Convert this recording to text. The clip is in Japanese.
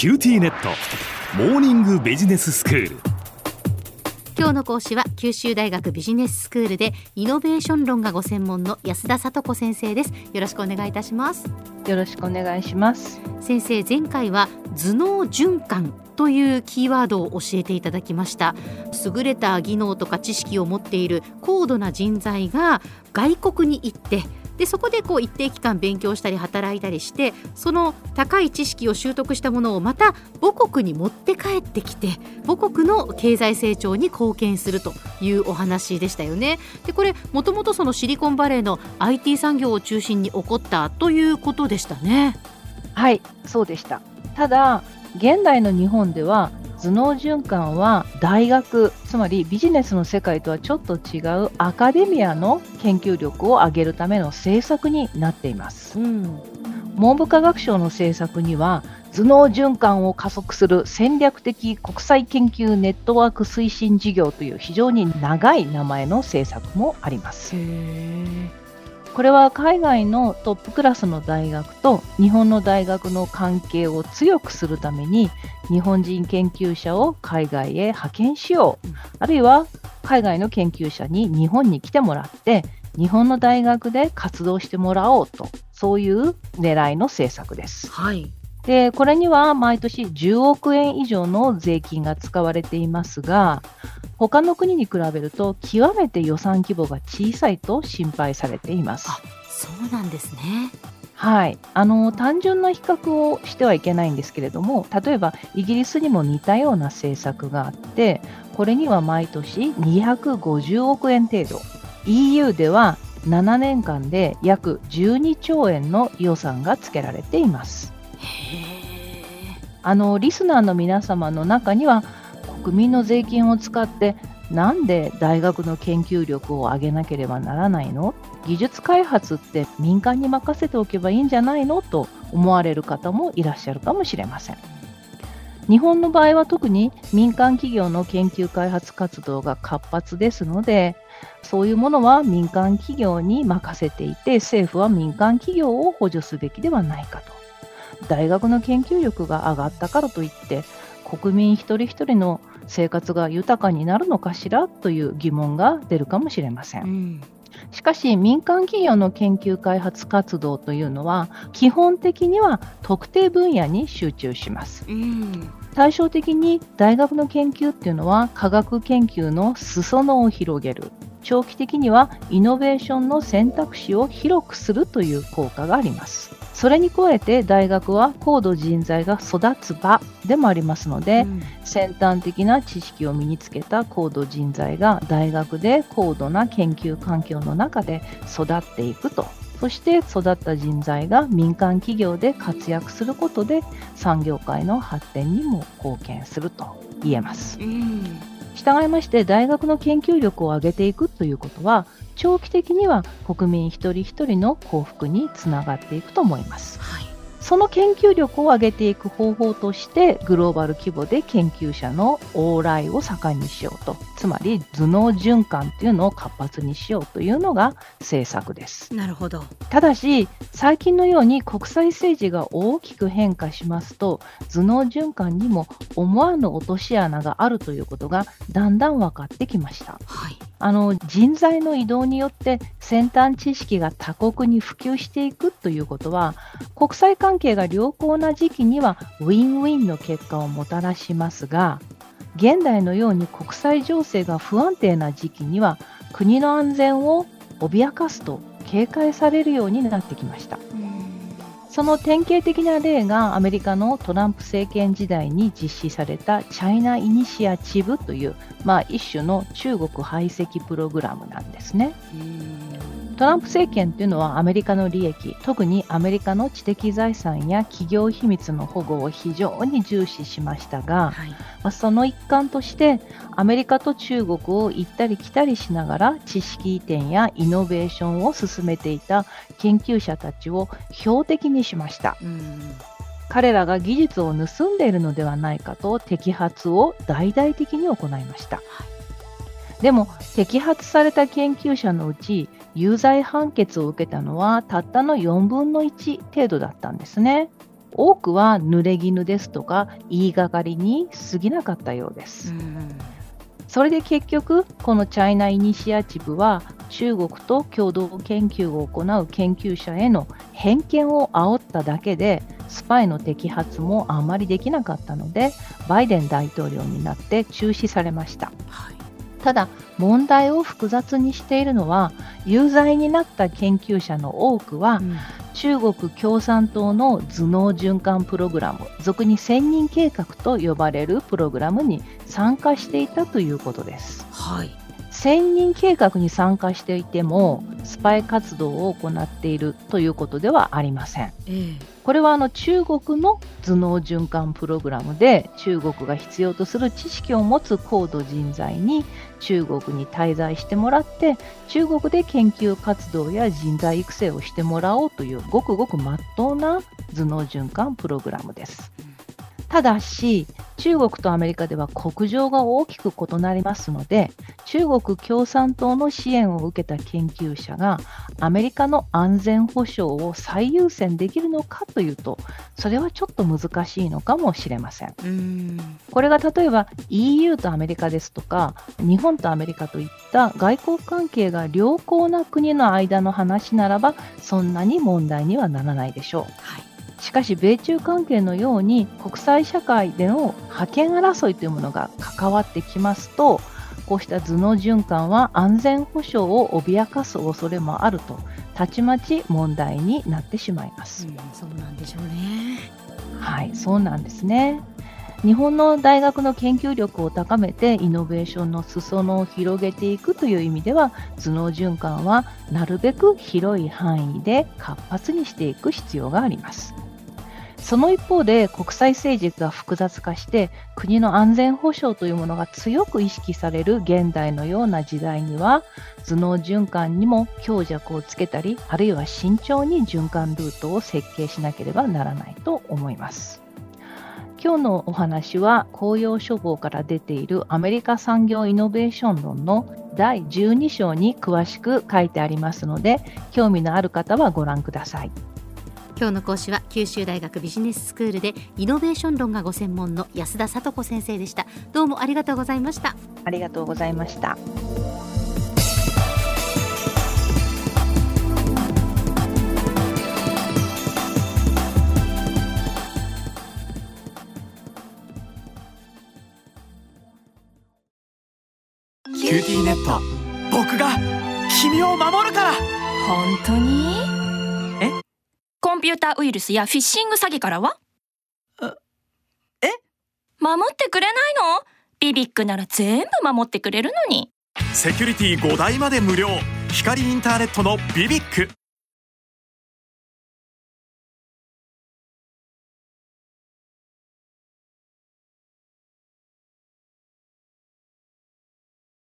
QTnet。モーニングビジネススクール。今日の講師は九州大学ビジネススクールでイノベーション論がご専門の安田聡子先生です。よろしくお願いいたします。よろしくお願いします。先生前回は頭脳循環というキーワードを教えていただきました。優れた技能とか知識を持っている高度な人材が外国に行ってでそこでこう一定期間勉強したり働いたりしてその高い知識を習得したものをまた母国に持って帰ってきて母国の経済成長に貢献するというお話でしたよね。でこれもともとそのシリコンバレーの IT 産業を中心に起こったということでしたね。はいそうでしたただ現代の日本では頭脳循環は大学つまりビジネスの世界とはちょっと違うアカデミアの研究力を上げるための政策になっています、うん、文部科学省の政策には頭脳循環を加速する戦略的国際研究ネットワーク推進事業という非常に長い名前の政策もあります。これは海外のトップクラスの大学と日本の大学の関係を強くするために日本人研究者を海外へ派遣しよう、あるいは海外の研究者に日本に来てもらって日本の大学で活動してもらおうとそういう狙いの政策です。はいでこれには毎年10億円以上の税金が使われていますが他の国に比べると極めて予算規模が小さいと心配されています。あそうなんですねはい、あの単純な比較をしてはいけないんですけれども例えばイギリスにも似たような政策があってこれには毎年250億円程度 EU では7年間で約12兆円の予算がつけられています。あのリスナーの皆様の中には国民の税金を使ってなんで大学の研究力を上げなければならないの？技術開発って民間に任せておけばいいんじゃないの？と思われる方もいらっしゃるかもしれません。日本の場合は特に民間企業の研究開発活動が活発ですのでそういうものは民間企業に任せていて政府は民間企業を補助すべきではないかと。大学の研究力が上がったからといって国民一人一人の生活が豊かになるのかしらという疑問が出るかもしれません。うんしかし民間企業の研究開発活動というのは基本的には特定分野に集中します。うん対照的に大学の研究っていうのは科学研究の裾野を広げる長期的にはイノベーションの選択肢を広くするという効果があります。それに加えて大学は高度人材が育つ場でもありますので、うん、先端的な知識を身につけた高度人材が大学で高度な研究環境の中で育っていくと。そして育った人材が民間企業で活躍することで産業界の発展にも貢献すると言えます。うん従いまして大学の研究力を上げていくということは長期的には国民一人一人の幸福につながっていくと思います。はいその研究力を上げていく方法としてグローバル規模で研究者の往来を盛んにしようと。つまり頭脳循環っていうのを活発にしようというのが政策です。なるほど。ただし最近のように国際政治が大きく変化しますと頭脳循環にも思わぬ落とし穴があるということがだんだん分かってきました、はい。あの人材の移動によって先端知識が他国に普及していくということは国際関係が良好な時期にはウィンウィンの結果をもたらしますが現代のように国際情勢が不安定な時期には国の安全を脅かすと警戒されるようになってきました。その典型的な例がアメリカのトランプ政権時代に実施されたチャイナ・イニシアチブという、まあ、一種の中国排斥プログラムなんですね。トランプ政権というのはアメリカの利益特にアメリカの知的財産や企業秘密の保護を非常に重視しましたが、はい、まあ、その一環としてアメリカと中国を行ったり来たりしながら知識移転やイノベーションを進めていた研究者たちを標的にしました。彼らが技術を盗んでいるのではないかと摘発を大々的に行いました。はいでも摘発された研究者のうち有罪判決を受けたのはたったの4分の1程度だったんですね。多くは濡れ衣ですとか言いがかりに過ぎなかったようです。それで結局このチャイナイニシアチブは中国と共同研究を行う研究者への偏見を煽っただけでスパイの摘発もあまりできなかったのでバイデン大統領になって中止されました。ただ問題を複雑にしているのは有罪になった研究者の多くは、中国共産党の頭脳循環プログラム俗に千人計画と呼ばれるプログラムに参加していたということです。はい。千人計画に参加していてもスパイ活動を行っているということではありません。えこれはあの中国の頭脳循環プログラムで中国が必要とする知識を持つ高度人材に中国に滞在してもらって中国で研究活動や人材育成をしてもらおうというごくごくまっとうな頭脳循環プログラムです。ただし中国とアメリカでは国情が大きく異なりますので中国共産党の支援を受けた研究者がアメリカの安全保障を最優先できるのかというとそれはちょっと難しいのかもしれません。うん。これが例えば EU とアメリカですとか日本とアメリカといった外交関係が良好な国の間の話ならばそんなに問題にはならないでしょう。はい。しかし米中関係のように国際社会での覇権争いというものが関わってきますとこうした頭脳循環は安全保障を脅かす恐れもあるとたちまち問題になってしまいます。うん、そうなんでしょうね。はい、そうなんですね。日本の大学の研究力を高めてイノベーションの裾野を広げていくという意味では頭脳循環はなるべく広い範囲で活発にしていく必要があります。その一方で国際政治が複雑化して国の安全保障というものが強く意識される現代のような時代には頭脳循環にも強弱をつけたりあるいは慎重に循環ルートを設計しなければならないと思います。今日のお話は公用書房から出ているアメリカ産業イノベーション論の第12章に詳しく書いてありますので興味のある方はご覧ください。今日の講師は九州大学ビジネススクールでイノベーション論がご専門の安田聡子先生でした。どうもありがとうございました。ありがとうございました。 QTnet 僕が君を守るから。本当に？ンピューターウイルスやフィッシング詐欺からは？え？守ってくれないの？ビビックなら全部守ってくれるのに。セキュリティ5台まで無料。光インターネットのビビック